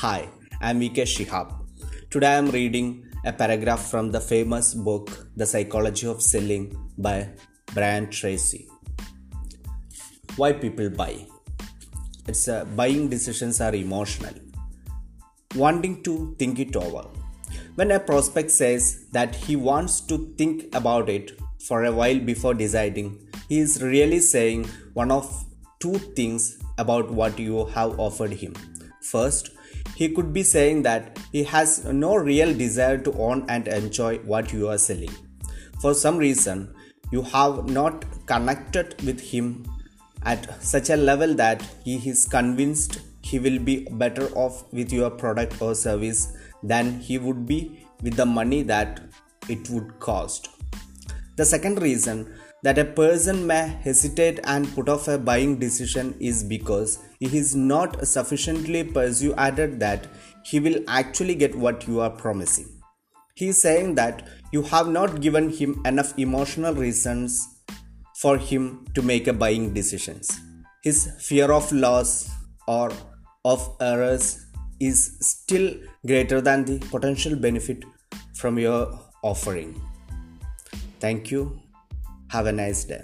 Hi, I'm VK Shihab. Today I'm reading a paragraph from the famous book The Psychology of Selling by Brian Tracy. Why people buy? It's uh, buying decisions are emotional. Wanting to think it over. When a prospect says that he wants to think about it for a while before deciding, he is really saying one of two things about what you have offered him. First, he could be saying that he has no real desire to own and enjoy what you are selling. For some reason, you have not connected with him at such a level that he is convinced he will be better off with your product or service than he would be with the money that it would cost. The second reason that a person may hesitate and put off a buying decision is because he is not sufficiently persuaded that he will actually get what you are promising. He is saying that you have not given him enough emotional reasons for him to make a buying decisions. His fear of loss or of errors is still greater than the potential benefit from your offering. Thank you have a nice day.